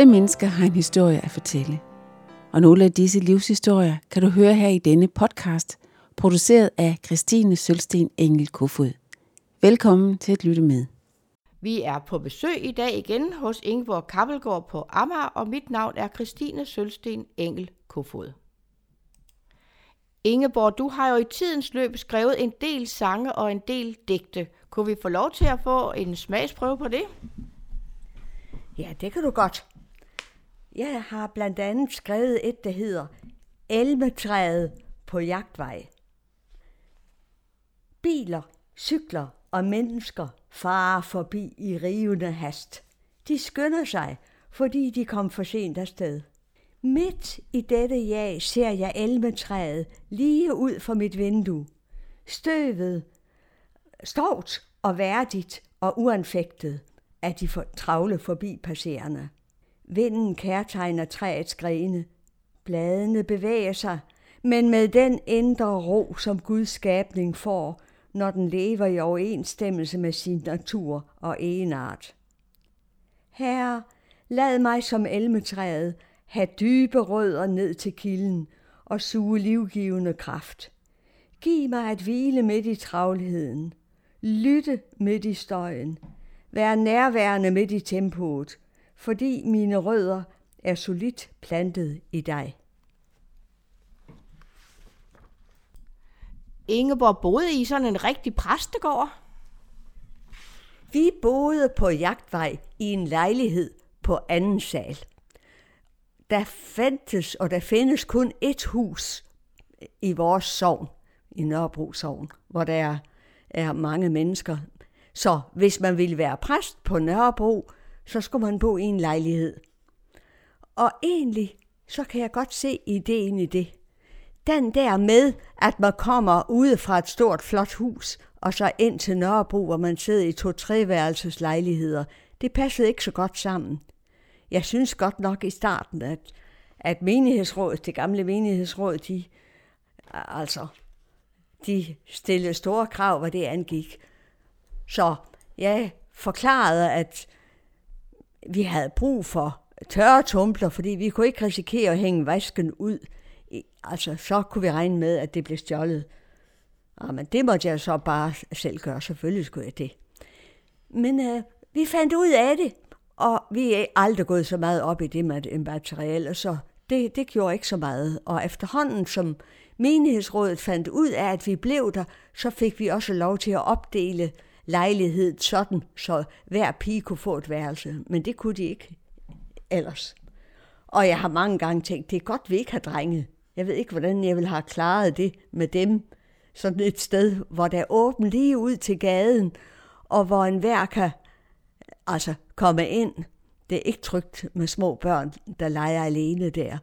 Alle mennesker har en historie at fortælle. Og nogle af disse livshistorier kan du høre her i denne podcast, produceret af Christine Sølsten Engel Kofod. Velkommen til at lytte med. Vi er på besøg i dag igen hos Ingeborg Kappelgaard på Amager, og mit navn er Christine Sølsten Engel Kofod. Ingeborg, du har jo i tidens løb skrevet en del sange og en del digte. Kunne vi få lov til at få en smagsprøve på det? Ja, det kan du godt. Jeg har blandt andet skrevet et, der hedder Elmetræet på jagtvej. Biler, cykler og mennesker farer forbi i rivende hast. De skynder sig, fordi de kom for sent afsted. Midt i dette jag ser jeg elmetræet lige ud for mit vindue. Støvet, stort og værdigt og uanfægtet af de for, travle forbipasserende. Vinden kærtegner træets grene. Bladene bevæger sig, men med den indre ro, som Guds skabning får, når den lever i overensstemmelse med sin natur og enart. Herre, lad mig som elmetræet have dybe rødder ned til kilden og suge livgivende kraft. Giv mig at hvile midt i travlheden, lytte midt i støjen, være nærværende midt i tempoet, fordi mine rødder er solidt plantet i dig. Ingeborg boede i sådan en rigtig præstegård. Vi boede på jagtvej i en lejlighed på anden sal. Der fandtes, og der findes kun et hus i vores sovn, i Nørrebro sovn, hvor der er mange mennesker. Så hvis man ville være præst på Nørrebro, så skulle man bo i en lejlighed. Og egentlig, så kan jeg godt se ideen i det. Den der med, at man kommer ude fra et stort, flot hus, og så ind til Nørrebro, hvor man sidder i to-treværelses lejligheder, det passede ikke så godt sammen. Jeg synes godt nok i starten, at, at menighedsrådet, det gamle menighedsråd, de, altså, de stillede store krav, hvad det angik. Så jeg forklarede, at vi havde brug for tørre tumbler, fordi vi kunne ikke risikere at hænge vasken ud. Altså, så kunne vi regne med, at det blev stjålet. Og, men det måtte jeg så bare selv gøre. Selvfølgelig skulle jeg det. Men øh, vi fandt ud af det, og vi er aldrig gået så meget op i det med materiale, så det, det gjorde ikke så meget. Og efterhånden, som menighedsrådet fandt ud af, at vi blev der, så fik vi også lov til at opdele lejlighed sådan, så hver pige kunne få et værelse. Men det kunne de ikke ellers. Og jeg har mange gange tænkt, det er godt, vi ikke har drenge. Jeg ved ikke, hvordan jeg ville have klaret det med dem. Sådan et sted, hvor der er åbent lige ud til gaden, og hvor en hver kan altså, komme ind. Det er ikke trygt med små børn, der leger alene der.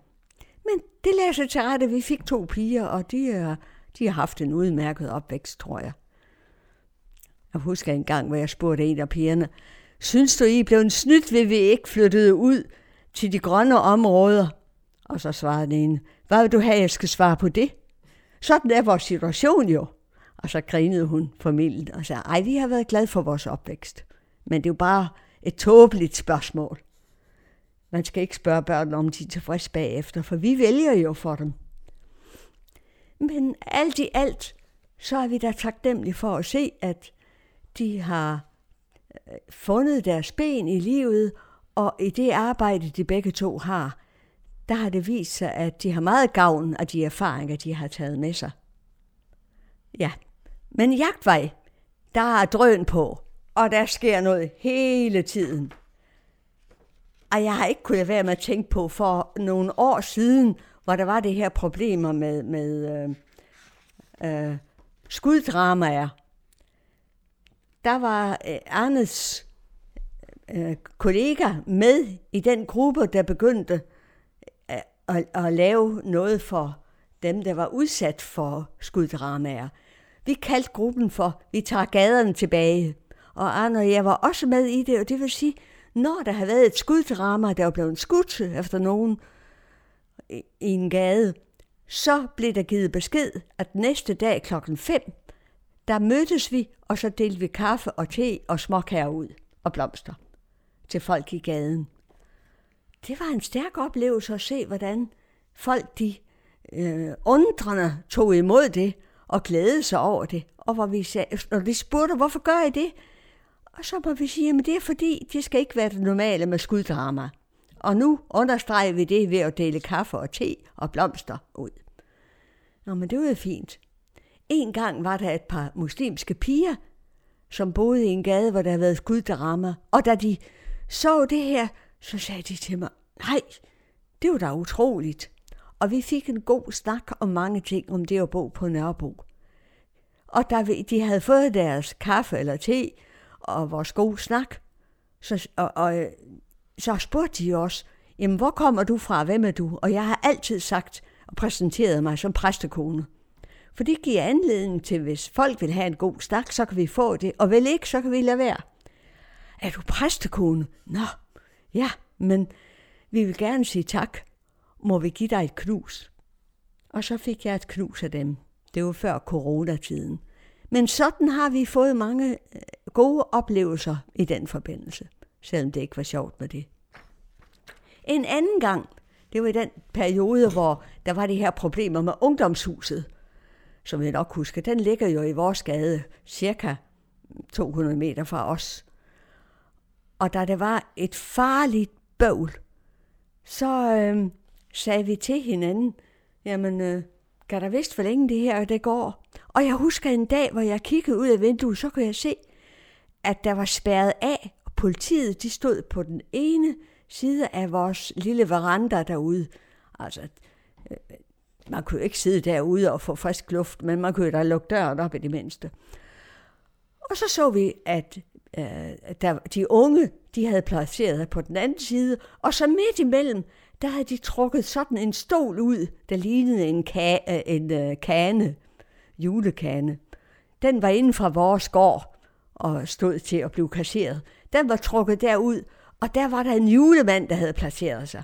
Men det lader sig til rette. Vi fik to piger, og de, de har haft en udmærket opvækst, tror jeg. Jeg husker en gang, hvor jeg spurgte en af pigerne, synes du, I blev en snydt, ved vi ikke flyttede ud til de grønne områder? Og så svarede den ene, hvad vil du have, jeg skal svare på det? Sådan er vores situation jo. Og så grinede hun formidlet og sagde, ej, vi har været glade for vores opvækst. Men det er jo bare et tåbeligt spørgsmål. Man skal ikke spørge børn, om de er tilfredse bagefter, for vi vælger jo for dem. Men alt i alt, så er vi da taknemmelige for at se, at de har øh, fundet deres ben i livet, og i det arbejde, de begge to har, der har det vist sig, at de har meget gavn af de erfaringer, de har taget med sig. Ja, men jagtvej, der er drøn på, og der sker noget hele tiden. Og jeg har ikke kunnet være med at tænke på for nogle år siden, hvor der var det her problemer med, med øh, øh, skuddramaer. Der var øh, Arnes øh, kollega med i den gruppe, der begyndte at, at, at lave noget for dem, der var udsat for skuddramaer. Vi kaldte gruppen for Vi tager gaderne tilbage. Og Arne og jeg var også med i det, og det vil sige, når der havde været et skuddrama, der var blevet skudt efter nogen i en gade, så blev der givet besked, at næste dag klokken 5, der mødtes vi, og så delte vi kaffe og te og småkager ud og blomster til folk i gaden. det var en stærk oplevelse at se, hvordan folk de øh, undrende tog imod det og glædede sig over det. Og hvor vi sagde, når de spurgte, hvorfor gør I det? Og så må vi sige, at det er fordi, det skal ikke være det normale med skuddrama. Og nu understreger vi det ved at dele kaffe og te og blomster ud. Nå, men det var jo fint. En gang var der et par muslimske piger, som boede i en gade, hvor der havde været skuddrama. Og da de så det her, så sagde de til mig, nej, det var da utroligt. Og vi fik en god snak om mange ting om det at bo på Nørrebro. Og da vi, de havde fået deres kaffe eller te og vores gode snak, så, og, og, så spurgte de os, jamen hvor kommer du fra, hvem er du? Og jeg har altid sagt og præsenteret mig som præstekone. For det giver anledning til, hvis folk vil have en god snak, så kan vi få det, og vel ikke, så kan vi lade være. Er du præstekone? Nå, ja, men vi vil gerne sige tak. Må vi give dig et knus? Og så fik jeg et knus af dem. Det var før coronatiden. Men sådan har vi fået mange øh, gode oplevelser i den forbindelse, selvom det ikke var sjovt med det. En anden gang, det var i den periode, hvor der var de her problemer med ungdomshuset, som jeg nok husker. Den ligger jo i vores gade, cirka 200 meter fra os. Og da det var et farligt bøvl, så øh, sagde vi til hinanden, jamen, øh, kan der vist for længe det her, det går? Og jeg husker en dag, hvor jeg kiggede ud af vinduet, så kunne jeg se, at der var spærret af, og politiet de stod på den ene side af vores lille veranda derude. Altså, øh, man kunne ikke sidde derude og få frisk luft, men man kunne da lukke døren op i det mindste. Og så så vi, at øh, der, de unge, de havde placeret på den anden side, og så midt imellem, der havde de trukket sådan en stol ud, der lignede en, ka- øh, en øh, kane, julekane. Den var inden fra vores gård og stod til at blive kasseret. Den var trukket derud, og der var der en julemand, der havde placeret sig.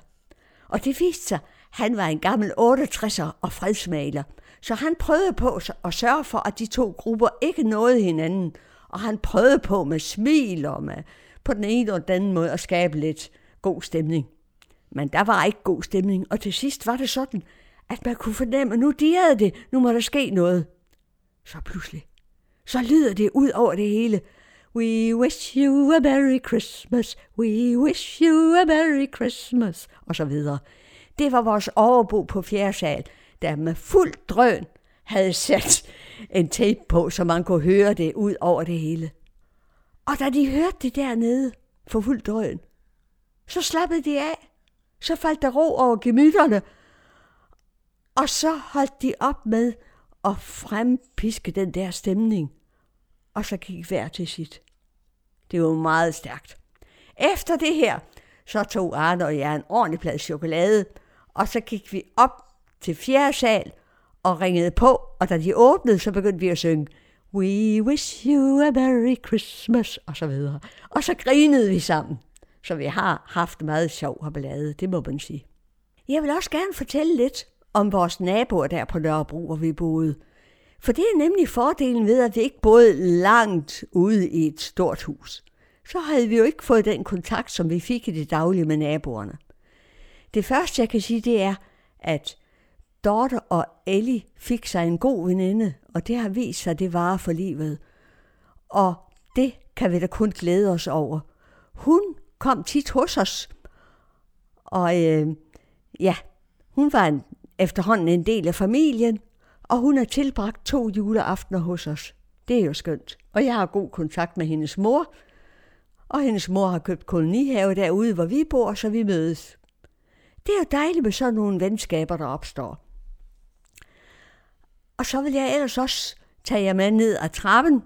Og det viste sig, han var en gammel 68'er og fredsmaler, så han prøvede på at sørge for, at de to grupper ikke nåede hinanden, og han prøvede på med smil og med på den ene og den anden måde at skabe lidt god stemning. Men der var ikke god stemning, og til sidst var det sådan, at man kunne fornemme, at nu dirrede det, nu må der ske noget. Så pludselig, så lyder det ud over det hele. We wish you a Merry Christmas, we wish you a Merry Christmas, og så videre. Det var vores overbo på fjerde sal, der med fuld drøn havde sat en tape på, så man kunne høre det ud over det hele. Og da de hørte det dernede for fuld drøn, så slappede de af. Så faldt der ro over gemytterne, og så holdt de op med at frempiske den der stemning. Og så gik hver til sit. Det var meget stærkt. Efter det her, så tog Arne og jeg en ordentlig plade chokolade, og så gik vi op til fjerde sal og ringede på, og da de åbnede, så begyndte vi at synge We wish you a Merry Christmas, og så videre. Og så grinede vi sammen. Så vi har haft meget sjov og ballade, det må man sige. Jeg vil også gerne fortælle lidt om vores naboer der på Nørrebro, hvor vi boede. For det er nemlig fordelen ved, at vi ikke boede langt ude i et stort hus. Så havde vi jo ikke fået den kontakt, som vi fik i det daglige med naboerne. Det første, jeg kan sige, det er, at Dorte og Ellie fik sig en god veninde, og det har vist sig, at det varer for livet. Og det kan vi da kun glæde os over. Hun kom tit hos os, og øh, ja, hun var en, efterhånden en del af familien, og hun har tilbragt to juleaftener hos os. Det er jo skønt. Og jeg har god kontakt med hendes mor, og hendes mor har købt kolonihave derude, hvor vi bor, så vi mødes. Det er jo dejligt med sådan nogle venskaber, der opstår. Og så vil jeg ellers også tage jer med ned ad trappen.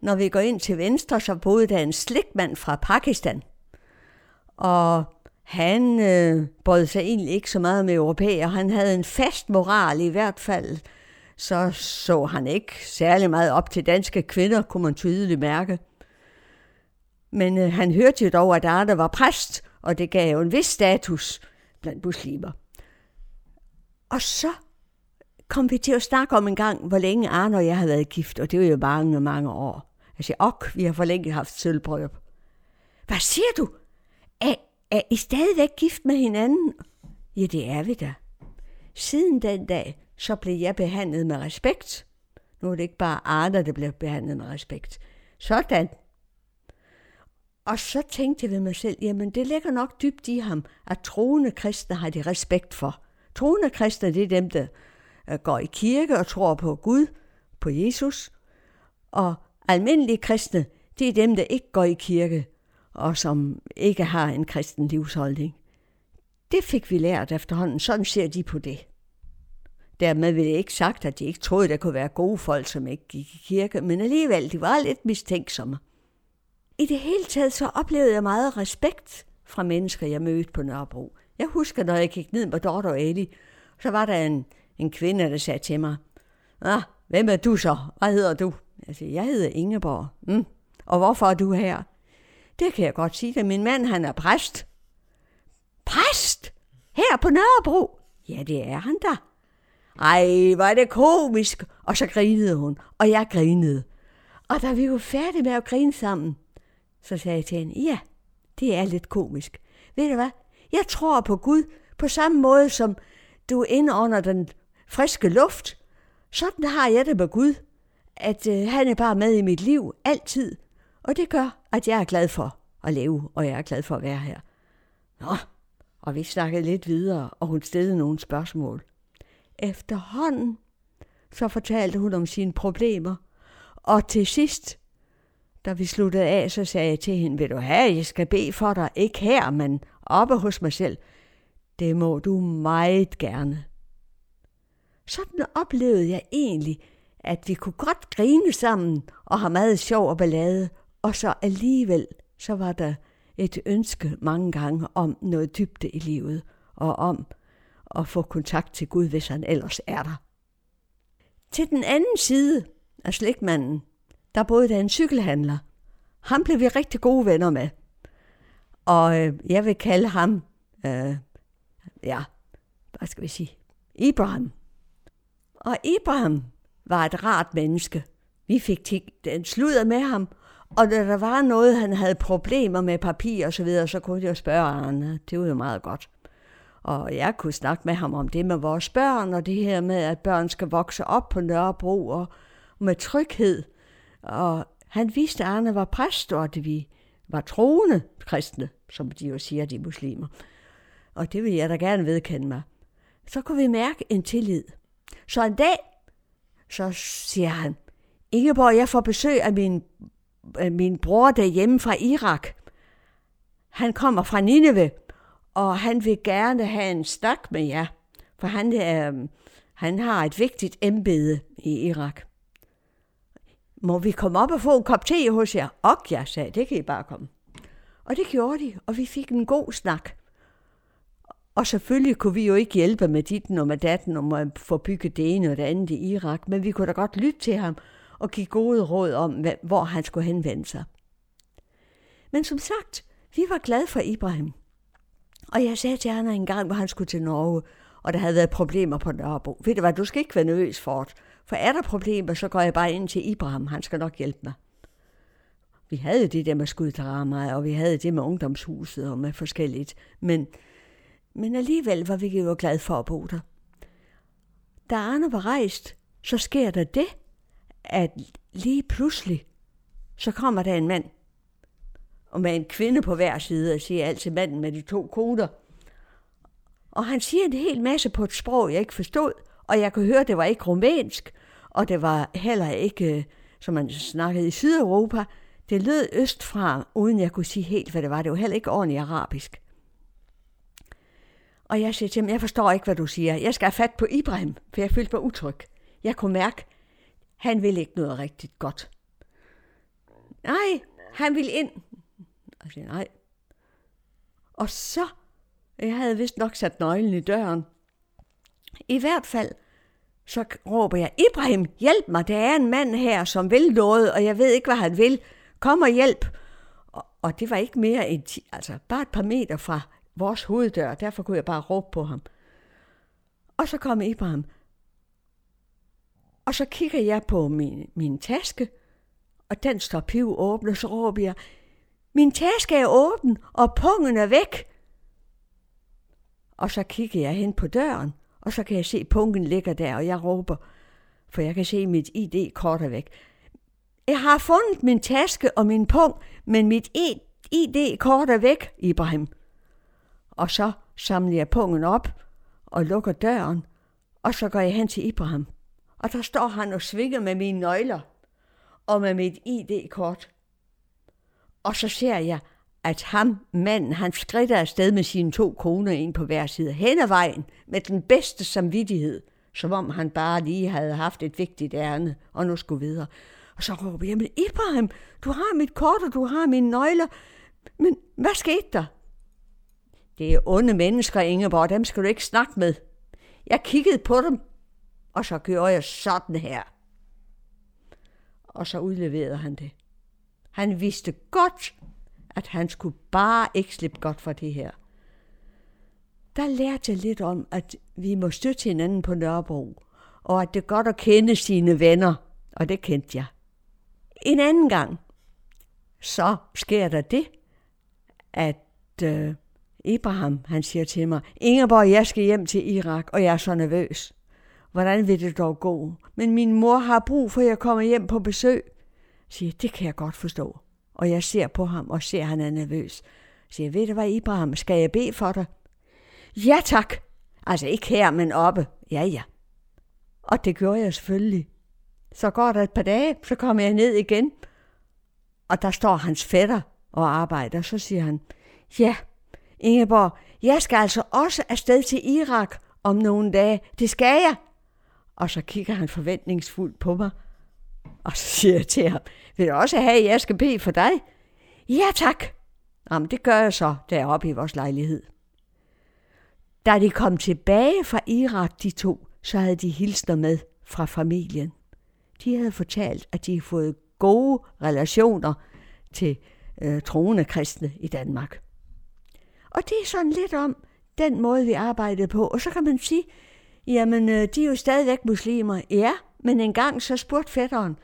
Når vi går ind til venstre, så boede der en slikmand fra Pakistan. Og han øh, brød sig egentlig ikke så meget med europæer. Han havde en fast moral i hvert fald. Så så han ikke særlig meget op til danske kvinder, kunne man tydeligt mærke. Men øh, han hørte jo dog, at Arne var præst, og det gav jo en vis status blandt muslimer. Og så kom vi til at snakke om en gang, hvor længe Arne og jeg havde været gift, og det var jo mange, mange år. Jeg siger, ok, vi har for længe haft sølvbrød. Hvad siger du? Er, er I stadigvæk gift med hinanden? Ja, det er vi da. Siden den dag, så blev jeg behandlet med respekt. Nu er det ikke bare Arne, der bliver behandlet med respekt. Sådan. Og så tænkte jeg ved mig selv, jamen det ligger nok dybt i ham, at troende kristne har de respekt for. Troende kristne, det er dem, der øh, går i kirke og tror på Gud, på Jesus. Og almindelige kristne, det er dem, der ikke går i kirke, og som ikke har en kristen livsholdning. Det fik vi lært efterhånden. Sådan ser de på det. Dermed vil jeg ikke sagt, at de ikke troede, der kunne være gode folk, som ikke gik i kirke, men alligevel, de var lidt mistænksomme. I det hele taget så oplevede jeg meget respekt fra mennesker, jeg mødte på Nørrebro. Jeg husker, når jeg gik ned med Dorte og så var der en, en kvinde, der sagde til mig, ah, hvem er du så? Hvad hedder du? Jeg siger, jeg hedder Ingeborg. Mm. Og hvorfor er du her? Det kan jeg godt sige dig. Min mand, han er præst. Præst? Her på Nørrebro? Ja, det er han da. Ej, var det komisk. Og så grinede hun, og jeg grinede. Og da vi var færdige med at grine sammen, så sagde jeg til hende, ja, det er lidt komisk. Ved du hvad? Jeg tror på Gud på samme måde, som du indånder den friske luft. Sådan har jeg det med Gud, at øh, han er bare med i mit liv altid. Og det gør, at jeg er glad for at leve, og jeg er glad for at være her. Nå, og vi snakkede lidt videre, og hun stillede nogle spørgsmål. Efterhånden, så fortalte hun om sine problemer, og til sidst, da vi sluttede af, så sagde jeg til hende, vil du have, jeg skal bede for dig, ikke her, men oppe hos mig selv. Det må du meget gerne. Sådan oplevede jeg egentlig, at vi kunne godt grine sammen og have meget sjov og ballade, og så alligevel, så var der et ønske mange gange om noget dybde i livet, og om at få kontakt til Gud, hvis han ellers er der. Til den anden side af slægtmanden, der boede der en cykelhandler. Ham blev vi rigtig gode venner med. Og øh, jeg vil kalde ham, øh, ja, hvad skal vi sige, Ibrahim. Og Ibrahim var et rart menneske. Vi fik den sludder med ham, og når der var noget, han havde problemer med papir og så videre, så kunne jeg jo spørge Arne. Det var jo meget godt. Og jeg kunne snakke med ham om det med vores børn, og det her med, at børn skal vokse op på Nørrebro og med tryghed. Og han vidste, at Arne var præst, og at vi var troende kristne, som de jo siger, de muslimer. Og det vil jeg da gerne vedkende mig. Så kunne vi mærke en tillid. Så en dag, så siger han, Ingeborg, jeg får besøg af min, af min bror derhjemme fra Irak. Han kommer fra Nineve, og han vil gerne have en snak med jer, for han, øh, han har et vigtigt embede i Irak. Må vi komme op og få en kop te hos jer? Og jeg sagde, det kan I bare komme. Og det gjorde de, og vi fik en god snak. Og selvfølgelig kunne vi jo ikke hjælpe med dit og med datten om at få bygget det ene og det andet i Irak, men vi kunne da godt lytte til ham og give gode råd om, hvor han skulle henvende sig. Men som sagt, vi var glade for Ibrahim. Og jeg sagde til ham en gang, hvor han skulle til Norge, og der havde været problemer på Nørrebro. Ved du hvad, du skal ikke være nervøs for det. For er der problemer, så går jeg bare ind til Ibrahim. Han skal nok hjælpe mig. Vi havde det der med skuddrama, og vi havde det med ungdomshuset og med forskelligt. Men, men alligevel var vi jo glade for at bo der. Da Arne var rejst, så sker der det, at lige pludselig, så kommer der en mand, og med en kvinde på hver side, og siger altid manden med de to koder. Og han siger en hel masse på et sprog, jeg ikke forstod, og jeg kunne høre, at det var ikke rumænsk, og det var heller ikke, øh, som man snakkede i Sydeuropa. Det lød østfra, uden jeg kunne sige helt, hvad det var. Det var heller ikke ordentligt arabisk. Og jeg siger til ham, jeg forstår ikke, hvad du siger. Jeg skal have fat på Ibrahim, for jeg følte mig utryg. Jeg kunne mærke, han ville ikke noget rigtigt godt. Nej, han ville ind. Og siger, nej. Og så, jeg havde vist nok sat nøglen i døren. I hvert fald, så råber jeg, Ibrahim, hjælp mig, der er en mand her, som vil noget, og jeg ved ikke, hvad han vil. Kom og hjælp. Og, og det var ikke mere end, ti, altså bare et par meter fra vores hoveddør, derfor kunne jeg bare råbe på ham. Og så kom Ibrahim. Og så kigger jeg på min, min taske, og den står piv åben, og så råber jeg, min taske er åben, og pungen er væk. Og så kigger jeg hen på døren, og så kan jeg se, at punken ligger der, og jeg råber, for jeg kan se, at mit ID-kort er væk. Jeg har fundet min taske og min pung, men mit e, ID-kort er væk, Ibrahim. Og så samler jeg pungen op og lukker døren, og så går jeg hen til Ibrahim. Og der står han og svinger med mine nøgler og med mit ID-kort. Og så ser jeg, at ham, manden, han skridter afsted med sine to koner ind på hver side hen ad vejen med den bedste samvittighed, som om han bare lige havde haft et vigtigt ærne og nu skulle videre. Og så råber jeg, men Ibrahim, du har mit kort, og du har mine nøgler. Men hvad skete der? Det er onde mennesker, Ingeborg, dem skal du ikke snakke med. Jeg kiggede på dem, og så gjorde jeg sådan her. Og så udleverede han det. Han vidste godt, at han skulle bare ikke slippe godt for det her. Der lærte jeg lidt om, at vi må støtte hinanden på Nørrebro, og at det er godt at kende sine venner, og det kendte jeg. En anden gang, så sker der det, at øh, Abraham, han siger til mig, Ingeborg, jeg skal hjem til Irak, og jeg er så nervøs. Hvordan vil det dog gå? Men min mor har brug for, at jeg kommer hjem på besøg. Siger, det kan jeg godt forstå. Og jeg ser på ham og ser, at han er nervøs. Siger, ved du hvad, Ibrahim, skal jeg bede for dig? Ja tak. Altså ikke her, men oppe. Ja, ja. Og det gjorde jeg selvfølgelig. Så går der et par dage, så kommer jeg ned igen. Og der står hans fætter og arbejder. Så siger han, ja, Ingeborg, jeg skal altså også afsted til Irak om nogle dage. Det skal jeg. Og så kigger han forventningsfuldt på mig. Og så siger jeg til ham, vil du også have, at jeg skal bede for dig? Ja tak. Jamen, det gør jeg så deroppe i vores lejlighed. Da de kom tilbage fra Irak, de to, så havde de hilsner med fra familien. De havde fortalt, at de havde fået gode relationer til øh, troende kristne i Danmark. Og det er sådan lidt om den måde, vi arbejdede på. Og så kan man sige, jamen, øh, de er jo stadigvæk muslimer. Ja, men engang så spurgte fætteren,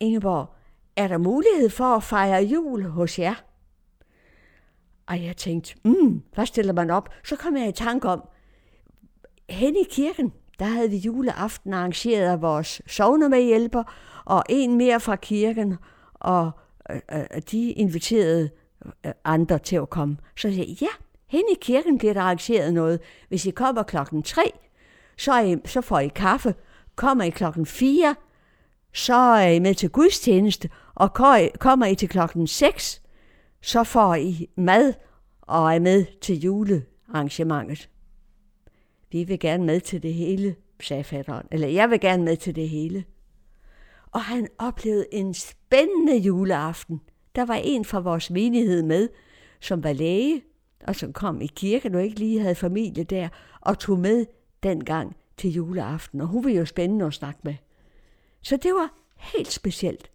Ingeborg, er der mulighed for at fejre jul hos jer? Og jeg tænkte, mm, hvad stiller man op? Så kom jeg i tanke om, hen i kirken, der havde vi juleaften arrangeret af vores sovnemedhjælper, og en mere fra kirken, og øh, øh de inviterede øh, andre til at komme. Så jeg sagde, ja, hen i kirken bliver der arrangeret noget. Hvis I kommer klokken tre, så, I, så får I kaffe. Kommer I klokken 4, så er I med til gudstjeneste, og kommer I til klokken 6, så får I mad og er med til julearrangementet. Vi vil gerne med til det hele, sagde fatteren. Eller jeg vil gerne med til det hele. Og han oplevede en spændende juleaften. Der var en fra vores menighed med, som var læge, og som kom i kirken og ikke lige havde familie der, og tog med dengang til juleaften. Og hun var jo spændende at snakke med. Så det var helt specielt.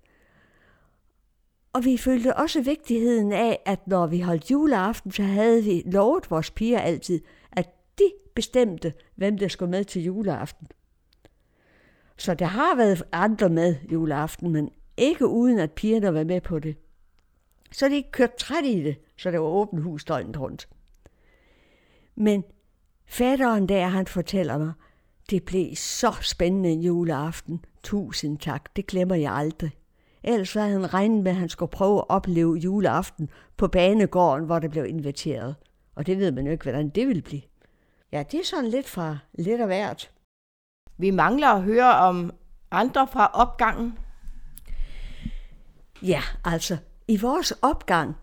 Og vi følte også vigtigheden af, at når vi holdt juleaften, så havde vi lovet vores piger altid, at de bestemte, hvem der skulle med til juleaften. Så der har været andre med juleaften, men ikke uden at pigerne var med på det. Så de kørte træt i det, så der var åbent hus døgnet rundt. Men fatteren der, han fortæller mig, det blev så spændende en juleaften. Tusind tak, det glemmer jeg aldrig. Ellers havde han regnet med, at han skulle prøve at opleve juleaften på banegården, hvor der blev inviteret. Og det ved man jo ikke, hvordan det vil blive. Ja, det er sådan lidt fra lidt af hvert. Vi mangler at høre om andre fra opgangen. Ja, altså, i vores opgang,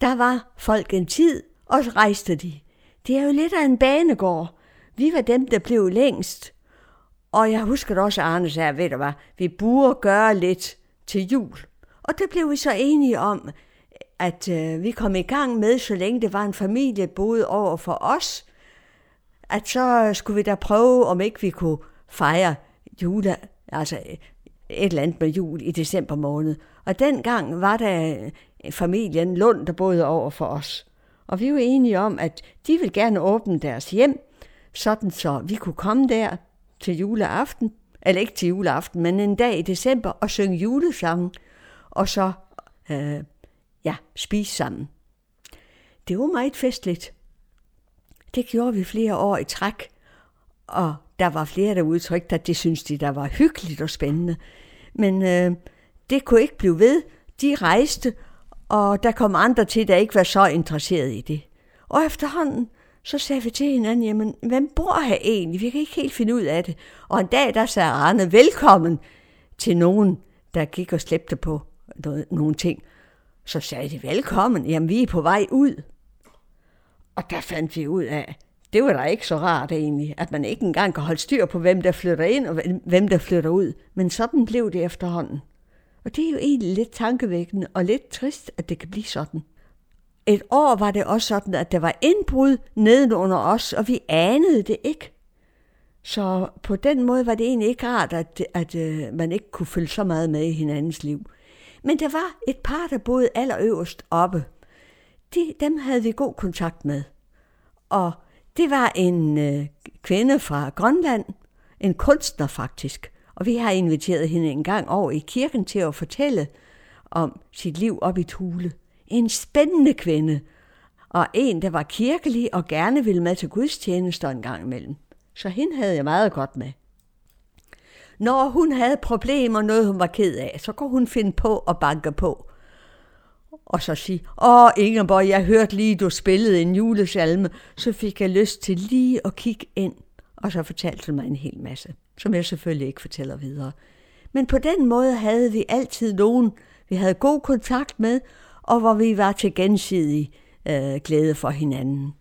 der var folk en tid, og så rejste de. Det er jo lidt af en banegård. Vi var dem, der blev længst. Og jeg husker også, at Arne sagde, ved du hvad, vi burde gøre lidt til jul. Og det blev vi så enige om, at øh, vi kom i gang med, så længe det var en familie boede over for os, at så skulle vi da prøve, om ikke vi kunne fejre jule, altså et eller andet med jul i december måned. Og dengang var der øh, familien Lund, der boede over for os. Og vi var enige om, at de ville gerne åbne deres hjem, sådan så vi kunne komme der til juleaften, eller ikke til juleaften, men en dag i december, og synge julesange, og så øh, ja, spise sammen. Det var meget festligt. Det gjorde vi flere år i træk, og der var flere, der udtrykte, at det syntes de, der var hyggeligt og spændende. Men øh, det kunne ikke blive ved. De rejste, og der kom andre til, der ikke var så interesseret i det. Og efterhånden, så sagde vi til hinanden, jamen, hvem bor her egentlig? Vi kan ikke helt finde ud af det. Og en dag, der sagde Arne, velkommen til nogen, der gik og slæbte på noget, nogle ting. Så sagde de, velkommen, jamen vi er på vej ud. Og der fandt vi ud af, det var da ikke så rart egentlig, at man ikke engang kan holde styr på, hvem der flytter ind og hvem der flytter ud. Men sådan blev det efterhånden. Og det er jo egentlig lidt tankevækkende og lidt trist, at det kan blive sådan. Et år var det også sådan, at der var indbrud nedenunder os, og vi anede det ikke. Så på den måde var det egentlig ikke rart, at, at, at man ikke kunne følge så meget med i hinandens liv. Men der var et par, der boede allerøverst oppe. De, dem havde vi god kontakt med. Og det var en øh, kvinde fra Grønland, en kunstner faktisk. Og vi har inviteret hende en gang over i kirken til at fortælle om sit liv op i Tule. En spændende kvinde, og en, der var kirkelig og gerne ville med til gudstjenester en gang imellem. Så hende havde jeg meget godt med. Når hun havde problemer, noget hun var ked af, så kunne hun finde på at banke på. Og så sige, åh Ingeborg, jeg hørte lige, du spillede en julesalme, så fik jeg lyst til lige at kigge ind. Og så fortalte hun mig en hel masse, som jeg selvfølgelig ikke fortæller videre. Men på den måde havde vi altid nogen, vi havde god kontakt med, og hvor vi var til gensidig øh, glæde for hinanden.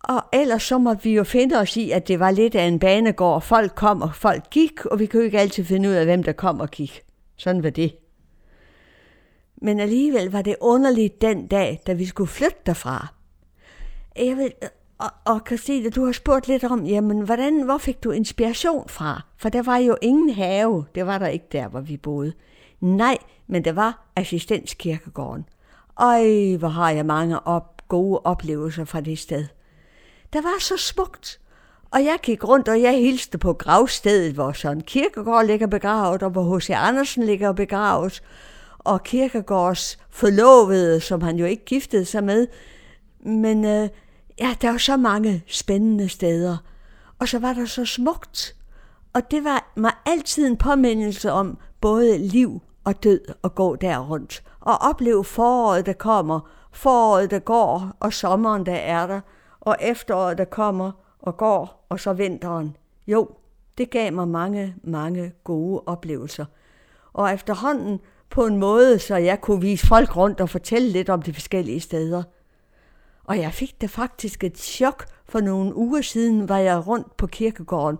Og ellers så måtte vi jo finde os i, at det var lidt af en banegård. Folk kom, og folk gik, og vi kunne ikke altid finde ud af, hvem der kom og gik. Sådan var det. Men alligevel var det underligt den dag, da vi skulle flytte derfra. Jeg vil, og, og Christine, du har spurgt lidt om, jamen, hvordan, hvor fik du inspiration fra? For der var jo ingen have. Det var der ikke der, hvor vi boede. Nej, men det var assistenskirkegården. Øj, hvor har jeg mange op, gode oplevelser fra det sted. Der var så smukt. Og jeg gik rundt, og jeg hilste på gravstedet, hvor Søren Kirkegård ligger begravet, og hvor H.C. Andersen ligger begravet, og Kirkegårds forlovede, som han jo ikke giftede sig med. Men øh, ja, der var så mange spændende steder. Og så var der så smukt. Og det var mig altid en påmindelse om både liv og død og gå der rundt. Og opleve foråret, der kommer, foråret, der går, og sommeren, der er der, og efteråret, der kommer og går, og så vinteren. Jo, det gav mig mange, mange gode oplevelser. Og efterhånden på en måde, så jeg kunne vise folk rundt og fortælle lidt om de forskellige steder. Og jeg fik da faktisk et chok for nogle uger siden, var jeg rundt på kirkegården,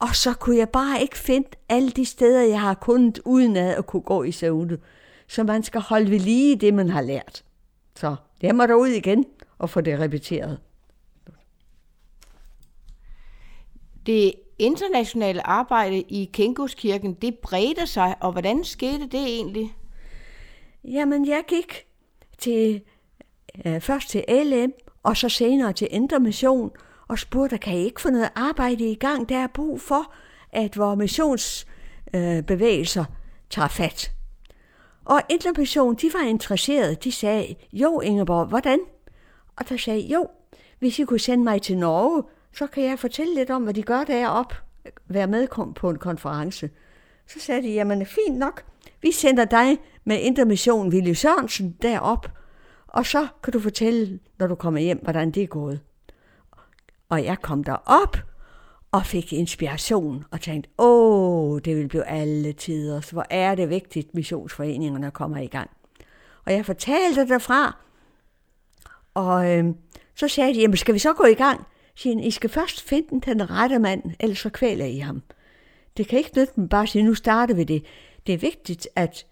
og så kunne jeg bare ikke finde alle de steder, jeg har kunnet, uden at kunne gå i søvne. Så man skal holde ved lige det, man har lært. Så jeg må ud igen og få det repeteret. Det internationale arbejde i Kenguskirken, det bredte sig, og hvordan skete det egentlig? Jamen, jeg gik til, øh, først til LM, og så senere til Indre Mission, og spurgte, kan I ikke få noget arbejde i gang? Der er brug for, at vores missionsbevægelser øh, tager fat. Og Indre de var interesserede. De sagde, jo Ingeborg, hvordan? Og der sagde jo, hvis I kunne sende mig til Norge, så kan jeg fortælle lidt om, hvad de gør deroppe. Være med på en konference. Så sagde de, jamen fint nok, vi sender dig med Intermission Ville Sørensen derop, og så kan du fortælle, når du kommer hjem, hvordan det er gået. Og jeg kom derop og fik inspiration og tænkte, åh, det vil blive alle tider, så hvor er det vigtigt, missionsforeningerne kommer i gang. Og jeg fortalte derfra, og øh, så sagde de, jamen skal vi så gå i gang? siger I skal først finde den rette mand, ellers så kvæler I ham. Det kan ikke nytte, bare sige, nu starter vi det. Det er vigtigt, at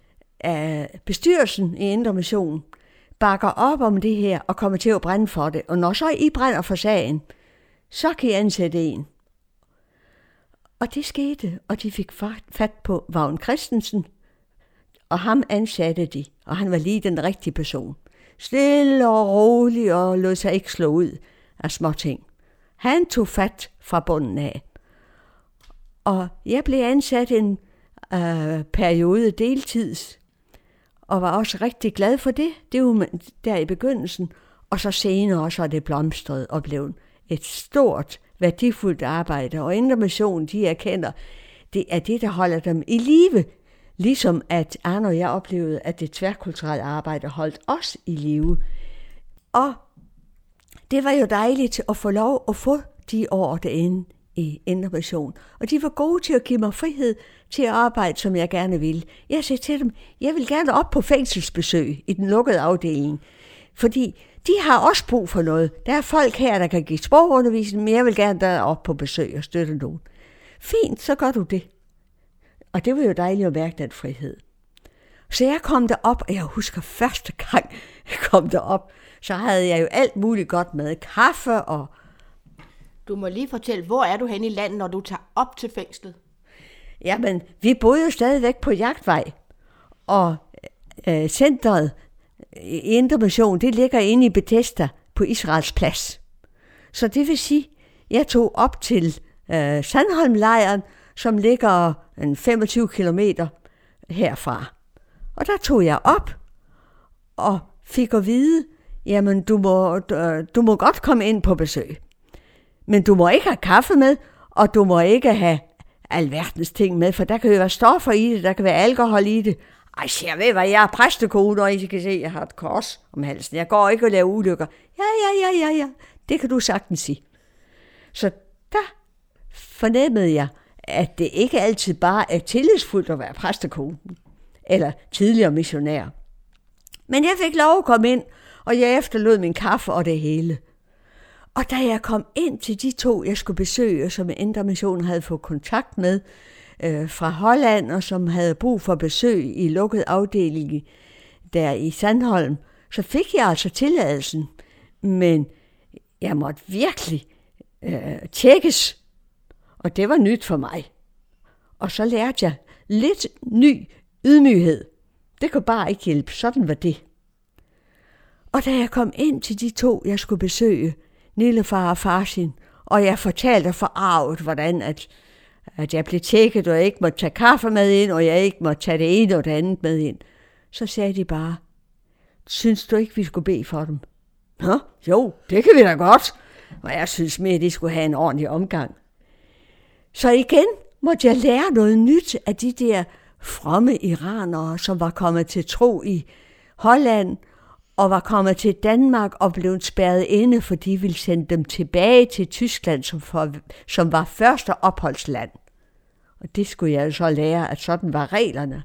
øh, bestyrelsen i Indre Mission bakker op om det her og kommer til at brænde for det. Og når så I brænder for sagen, så kan I ansætte en. Og det skete, og de fik fat på Vagn Christensen, og ham ansatte de, og han var lige den rigtige person. Stille og rolig og lod sig ikke slå ud af små ting. Han tog fat fra bunden af. Og jeg blev ansat en øh, periode deltids, og var også rigtig glad for det. Det var der i begyndelsen. Og så senere så er det blomstret og blevet et stort, værdifuldt arbejde. Og Indre Mission, de erkender, det er det, der holder dem i live. Ligesom at Arne og jeg oplevede, at det tværkulturelle arbejde holdt os i live. Og det var jo dejligt at få lov at få de år derinde i Indre Mission. Og de var gode til at give mig frihed til at arbejde, som jeg gerne ville. Jeg sagde til dem, jeg vil gerne op på fængselsbesøg i den lukkede afdeling. Fordi de har også brug for noget. Der er folk her, der kan give sprogundervisning, men jeg vil gerne derop på besøg og støtte nogen. Fint, så gør du det. Og det var jo dejligt at mærke den frihed. Så jeg kom derop, og jeg husker første gang, jeg kom derop, så havde jeg jo alt muligt godt med. Kaffe og... Du må lige fortælle, hvor er du hen i landet, når du tager op til fængslet? Jamen, vi boede jo stadigvæk på jagtvej, og øh, centret Indre Mission, det ligger inde i Bethesda på Israels plads. Så det vil sige, jeg tog op til øh, Sandholmlejren, som ligger en 25 km herfra. Og der tog jeg op og fik at vide, jamen du må, øh, du må godt komme ind på besøg. Men du må ikke have kaffe med, og du må ikke have alverdens ting med, for der kan jo være stoffer i det, der kan være alkohol i det. Ej, jeg ved hvad, jeg er præstekone, og I kan se, at jeg har et kors om halsen. Jeg går ikke og laver ulykker. Ja, ja, ja, ja, ja. Det kan du sagtens sige. Så der fornemmede jeg, at det ikke altid bare er tillidsfuldt at være præstekone, eller tidligere missionær. Men jeg fik lov at komme ind, og jeg efterlod min kaffe og det hele. Og da jeg kom ind til de to, jeg skulle besøge, som Indre Mission havde fået kontakt med øh, fra Holland, og som havde brug for besøg i lukket afdeling der i Sandholm, så fik jeg altså tilladelsen. Men jeg måtte virkelig øh, tjekkes, og det var nyt for mig. Og så lærte jeg lidt ny ydmyghed. Det kunne bare ikke hjælpe, sådan var det. Og da jeg kom ind til de to, jeg skulle besøge, Nillefar og Farsin, og jeg fortalte forarvet, hvordan at, at jeg blev tjekket, og jeg ikke måtte tage kaffe med ind, og jeg ikke måtte tage det ene og det andet med ind, så sagde de bare, synes du ikke, vi skulle bede for dem? Nå, jo, det kan vi da godt. Og jeg synes mere, at de skulle have en ordentlig omgang. Så igen måtte jeg lære noget nyt af de der fromme iranere, som var kommet til tro i Holland og var kommet til Danmark og blev spærret inde, for de ville sende dem tilbage til Tyskland, som, for, som var første opholdsland. Og det skulle jeg så lære, at sådan var reglerne.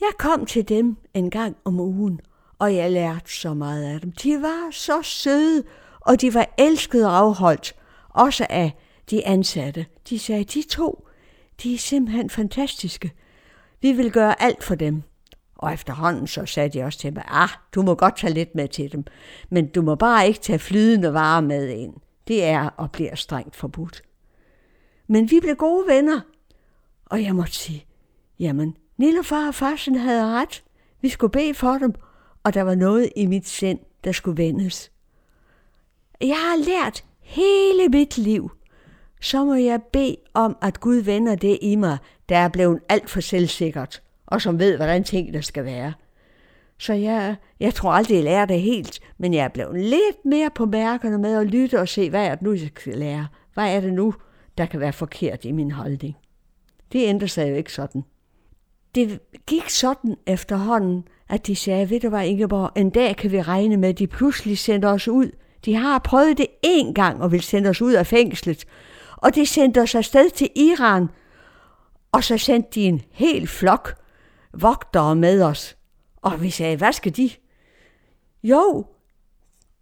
Jeg kom til dem en gang om ugen, og jeg lærte så meget af dem. De var så søde, og de var elsket og afholdt, også af de ansatte. De sagde, de to, de er simpelthen fantastiske. Vi vil gøre alt for dem. Og efterhånden så sagde de også til mig, ah, du må godt tage lidt med til dem, men du må bare ikke tage flydende varer med ind. Det er og bliver strengt forbudt. Men vi blev gode venner, og jeg måtte sige, jamen, Nillefar og Farsen havde ret. Vi skulle bede for dem, og der var noget i mit sind, der skulle vendes. Jeg har lært hele mit liv, så må jeg bede om, at Gud vender det i mig, der er blevet alt for selvsikkert og som ved, hvordan tingene skal være. Så jeg, jeg tror aldrig, jeg lærer det helt, men jeg er blevet lidt mere på mærkerne med at lytte og se, hvad er det nu, jeg skal lære? Hvad er det nu, der kan være forkert i min holdning? Det ændrede sig jo ikke sådan. Det gik sådan efterhånden, at de sagde, ved du hvad Ingeborg, en dag kan vi regne med, at de pludselig sender os ud. De har prøvet det én gang og vil sende os ud af fængslet. Og de sendte os afsted til Iran, og så sendte de en hel flok vogtere med os. Og vi sagde, hvad skal de? Jo,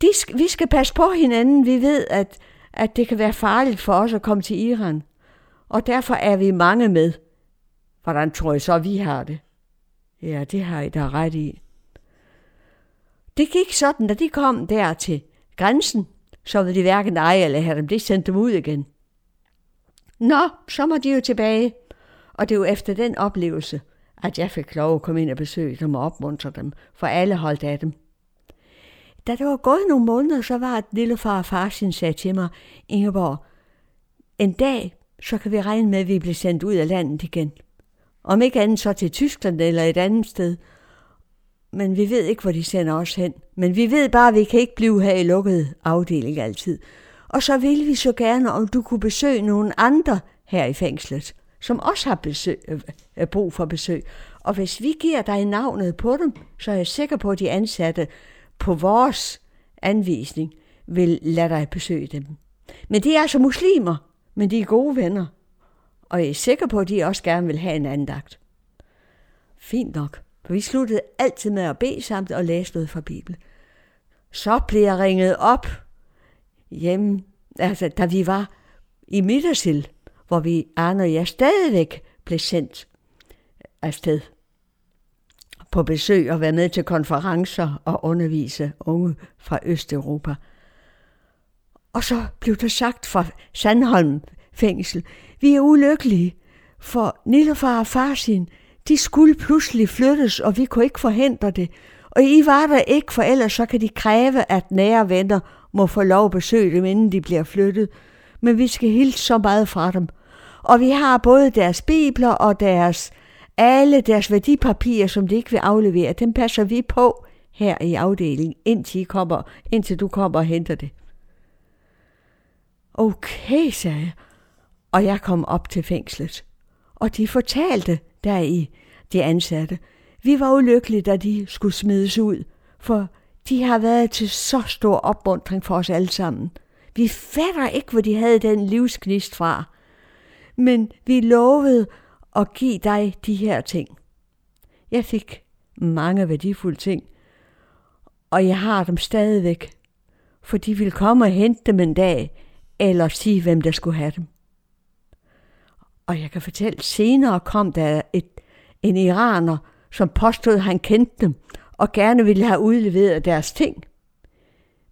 de vi skal passe på hinanden. Vi ved, at, at det kan være farligt for os at komme til Iran. Og derfor er vi mange med. Hvordan tror I så, vi har det? Ja, det har I da ret i. Det gik sådan, da de kom der til grænsen, så ville de hverken eje eller have dem. Det sendte dem ud igen. Nå, så må de jo tilbage. Og det var efter den oplevelse, at jeg fik lov at komme ind og besøge dem og opmuntre dem, for alle holdt af dem. Da det var gået nogle måneder, så var et lille far og far sin sagde til mig, Ingeborg, en dag, så kan vi regne med, at vi bliver sendt ud af landet igen. Om ikke andet så til Tyskland eller et andet sted. men vi ved ikke, hvor de sender os hen. Men vi ved bare, at vi kan ikke blive her i lukket afdeling altid. Og så ville vi så gerne, om du kunne besøge nogen andre her i fængslet, som også har besøg, øh, øh, brug for besøg. Og hvis vi giver dig navnet på dem, så er jeg sikker på, at de ansatte på vores anvisning vil lade dig besøge dem. Men de er altså muslimer, men de er gode venner. Og jeg er sikker på, at de også gerne vil have en andagt. Fint nok, for vi sluttede altid med at bede samt og læse noget fra Bibelen. Så blev jeg ringet op hjemme, altså da vi var i Midtersild, hvor vi, Arne og jeg, stadigvæk blev sendt afsted på besøg og være med til konferencer og undervise unge fra Østeuropa. Og så blev der sagt fra Sandholm fængsel, vi er ulykkelige, for Nillefar og Farsin, de skulle pludselig flyttes, og vi kunne ikke forhindre det. Og I var der ikke, for ellers så kan de kræve, at nære venner må få lov at besøge dem, inden de bliver flyttet. Men vi skal hilse så meget fra dem. Og vi har både deres bibler og deres alle deres værdipapirer, som de ikke vil aflevere, dem passer vi på her i afdelingen, indtil, I kommer, indtil du kommer og henter det. Okay, sagde jeg, og jeg kom op til fængslet. Og de fortalte der i de ansatte, vi var ulykkelige, da de skulle smides ud, for de har været til så stor opmuntring for os alle sammen. Vi fatter ikke, hvor de havde den livsknist fra. Men vi lovede at give dig de her ting. Jeg fik mange værdifulde ting, og jeg har dem stadigvæk, for de vil komme og hente dem en dag, eller sige, hvem der skulle have dem. Og jeg kan fortælle, senere kom der et, en iraner, som påstod, at han kendte dem, og gerne ville have udleveret deres ting.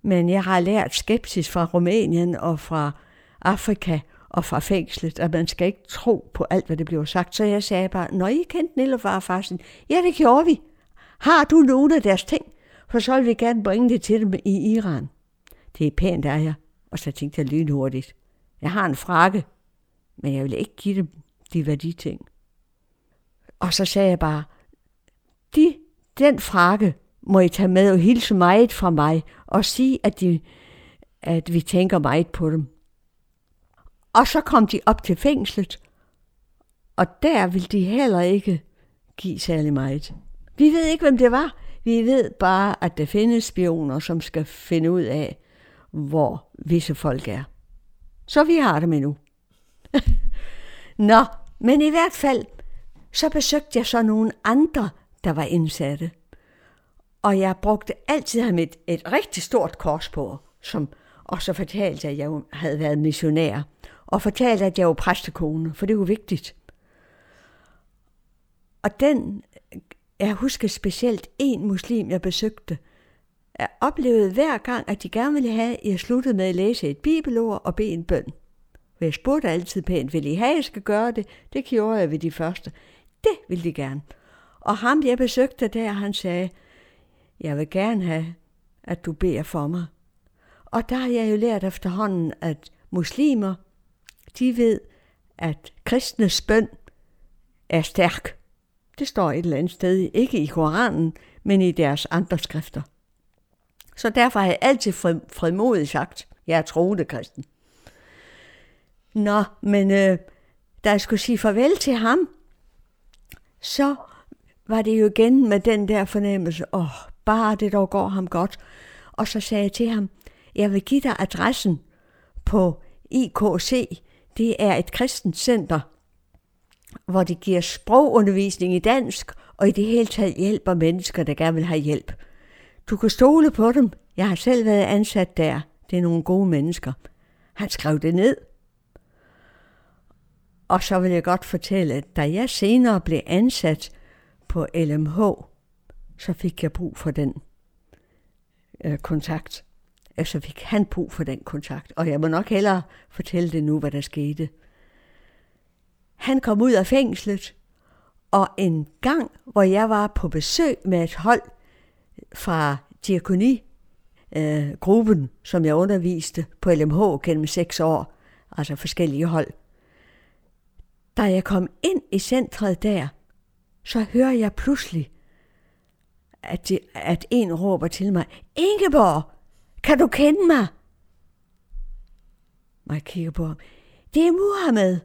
Men jeg har lært skepsis fra Rumænien og fra Afrika og fra fængslet, at man skal ikke tro på alt, hvad det bliver sagt. Så jeg sagde bare, når I kendte Nillefar og Farsen, ja, det gjorde vi. Har du nogen af deres ting? For så vil vi gerne bringe det til dem i Iran. Det er pænt af jer. Og så tænkte jeg lynhurtigt. Jeg har en frakke, men jeg vil ikke give dem de værditing. Og så sagde jeg bare, de, den frakke må I tage med og hilse meget fra mig, og sige, at, de, at vi tænker meget på dem. Og så kom de op til fængslet, og der ville de heller ikke give særlig meget. Vi ved ikke, hvem det var. Vi ved bare, at der findes spioner, som skal finde ud af, hvor visse folk er. Så vi har dem endnu. Nå, men i hvert fald, så besøgte jeg så nogle andre, der var indsatte. Og jeg brugte altid ham et, et rigtig stort kors på, som, og så fortalte jeg, at jeg havde været missionær og fortalte, at jeg var præstekone, for det var vigtigt. Og den, jeg husker specielt en muslim, jeg besøgte, jeg oplevede hver gang, at de gerne ville have, at jeg sluttede med at læse et bibelord og bede en bøn. For jeg spurgte altid pænt, vil I have, at jeg skal gøre det? Det gjorde jeg ved de første. Det ville de gerne. Og ham, jeg besøgte der, han sagde, jeg vil gerne have, at du beder for mig. Og der har jeg jo lært efterhånden, at muslimer, de ved, at kristnes bøn er stærk. Det står et eller andet sted, ikke i Koranen, men i deres andre skrifter. Så derfor har jeg altid frimodigt sagt, jeg er troende kristen. Nå, men øh, da jeg skulle sige farvel til ham, så var det jo igen med den der fornemmelse, åh, oh, bare det dog går ham godt. Og så sagde jeg til ham, jeg vil give dig adressen på IKC, det er et kristent center, hvor de giver sprogundervisning i dansk, og i det hele taget hjælper mennesker, der gerne vil have hjælp. Du kan stole på dem. Jeg har selv været ansat der. Det er nogle gode mennesker. Han skrev det ned. Og så vil jeg godt fortælle, at da jeg senere blev ansat på LMH, så fik jeg brug for den øh, kontakt så fik han brug for den kontakt. Og jeg må nok hellere fortælle det nu, hvad der skete. Han kom ud af fængslet, og en gang, hvor jeg var på besøg med et hold fra diakoni, øh, gruppen, som jeg underviste på LMH gennem seks år, altså forskellige hold. Da jeg kom ind i centret der, så hører jeg pludselig, at, de, at en råber til mig, Ingeborg, kan du kende mig? Mig jeg kigger på ham. Det er Muhammed.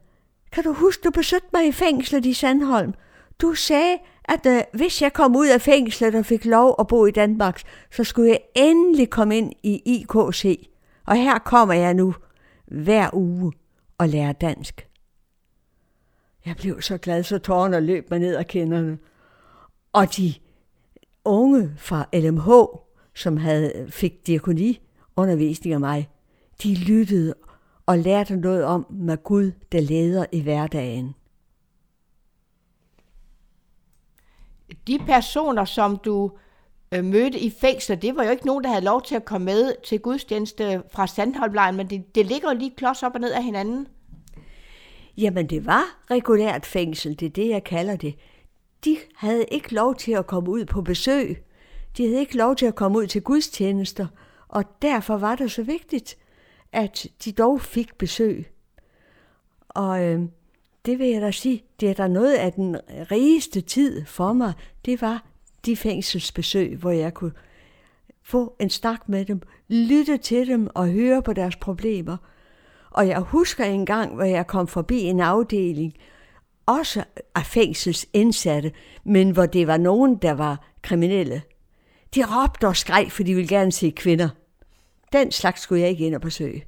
Kan du huske, du besøgte mig i fængslet i Sandholm? Du sagde, at øh, hvis jeg kom ud af fængslet og fik lov at bo i Danmark, så skulle jeg endelig komme ind i IKC. Og her kommer jeg nu hver uge og lærer dansk. Jeg blev så glad, så tårerne løb mig ned ad kinderne. Og de unge fra LMH, som havde, fik diakoni undervisning af mig, de lyttede og lærte noget om, hvad Gud der leder i hverdagen. De personer, som du øh, mødte i fængsel, det var jo ikke nogen, der havde lov til at komme med til gudstjeneste fra Sandholmlejren, men det, det ligger jo lige klods op og ned af hinanden. Jamen, det var regulært fængsel, det er det, jeg kalder det. De havde ikke lov til at komme ud på besøg. De havde ikke lov til at komme ud til gudstjenester, og derfor var det så vigtigt, at de dog fik besøg. Og øh, det vil jeg da sige, det er der noget af den rigeste tid for mig, det var de fængselsbesøg, hvor jeg kunne få en snak med dem, lytte til dem og høre på deres problemer. Og jeg husker en gang, hvor jeg kom forbi en afdeling, også af fængselsindsatte, men hvor det var nogen, der var kriminelle. De råbte og skreg, for de ville gerne se kvinder. Den slags skulle jeg ikke ind og besøge.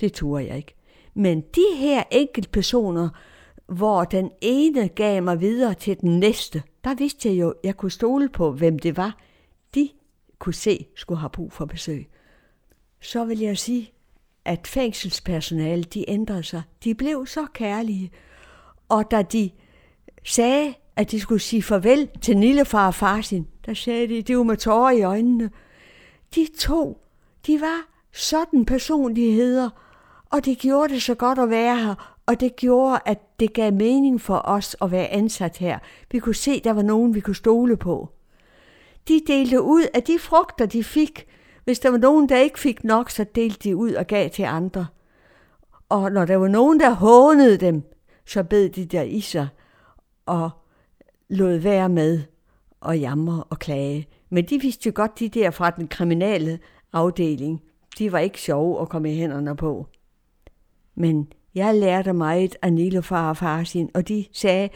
Det turde jeg ikke. Men de her enkelte personer, hvor den ene gav mig videre til den næste, der vidste jeg jo, at jeg kunne stole på, hvem det var, de kunne se skulle have brug for besøg. Så vil jeg sige, at fængselspersonale, de ændrede sig. De blev så kærlige. Og da de sagde, at de skulle sige farvel til Nillefar og Farsin. der sagde de, det var med tårer i øjnene. De to, de var sådan personligheder, og det gjorde det så godt at være her, og det gjorde, at det gav mening for os at være ansat her. Vi kunne se, der var nogen, vi kunne stole på. De delte ud af de frugter, de fik. Hvis der var nogen, der ikke fik nok, så delte de ud og gav til andre. Og når der var nogen, der hånede dem, så bed de der i sig og lod være med at jamre og klage. Men de vidste jo godt, de der fra den kriminelle afdeling, de var ikke sjove at komme i hænderne på. Men jeg lærte meget af Nilofar og Farsin, og de sagde,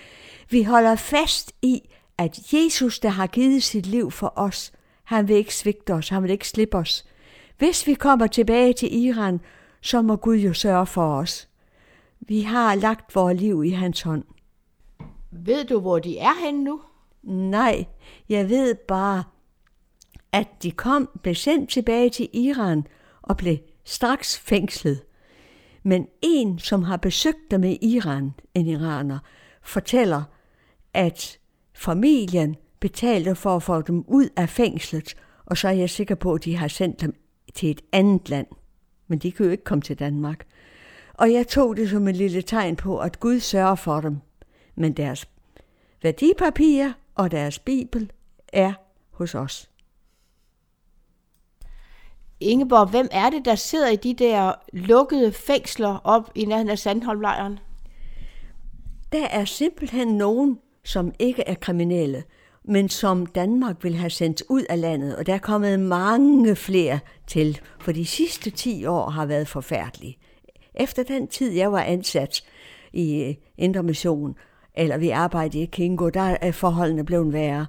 vi holder fast i, at Jesus, der har givet sit liv for os, han vil ikke svigte os, han vil ikke slippe os. Hvis vi kommer tilbage til Iran, så må Gud jo sørge for os. Vi har lagt vores liv i hans hånd. Ved du, hvor de er henne nu? Nej, jeg ved bare, at de kom, blev sendt tilbage til Iran og blev straks fængslet. Men en, som har besøgt dem i Iran, en iraner, fortæller, at familien betalte for at få dem ud af fængslet, og så er jeg sikker på, at de har sendt dem til et andet land. Men de kan jo ikke komme til Danmark. Og jeg tog det som et lille tegn på, at Gud sørger for dem. Men deres værdipapirer og deres bibel er hos os. Ingeborg, hvem er det, der sidder i de der lukkede fængsler op i nærheden af Sandholmlejren? Der er simpelthen nogen, som ikke er kriminelle, men som Danmark vil have sendt ud af landet, og der er kommet mange flere til, for de sidste 10 år har været forfærdelige. Efter den tid, jeg var ansat i Indre Mission, eller vi arbejdede i Kingo, der er forholdene blevet værre.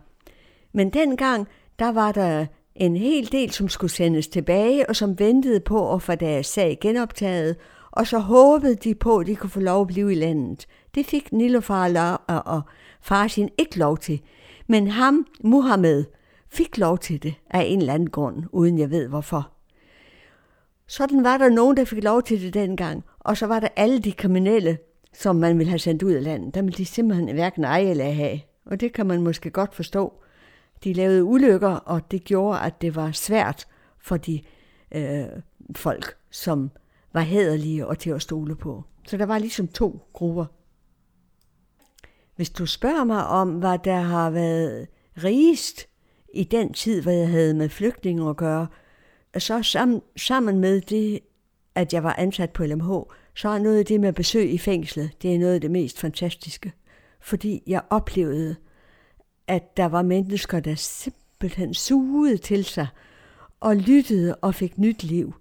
Men dengang, der var der en hel del, som skulle sendes tilbage, og som ventede på at få deres sag genoptaget, og så håbede de på, at de kunne få lov at blive i landet. Det fik Nilofar og, og Farsin ikke lov til. Men ham, Muhammed, fik lov til det af en eller anden grund, uden jeg ved hvorfor. Sådan var der nogen, der fik lov til det dengang, og så var der alle de kriminelle, som man vil have sendt ud af landet. der vil de simpelthen hverken eje eller have. Og det kan man måske godt forstå. De lavede ulykker, og det gjorde, at det var svært for de øh, folk, som var hæderlige og til at stole på. Så der var ligesom to grupper. Hvis du spørger mig om, hvad der har været rigest i den tid, hvor jeg havde med flygtninge at gøre, så sammen, sammen med det, at jeg var ansat på LMH, så er noget af det med besøg i fængslet, det er noget af det mest fantastiske. Fordi jeg oplevede, at der var mennesker, der simpelthen sugede til sig og lyttede og fik nyt liv.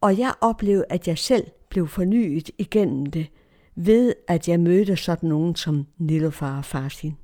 Og jeg oplevede, at jeg selv blev fornyet igennem det, ved at jeg mødte sådan nogen som Nilofar og Farsin.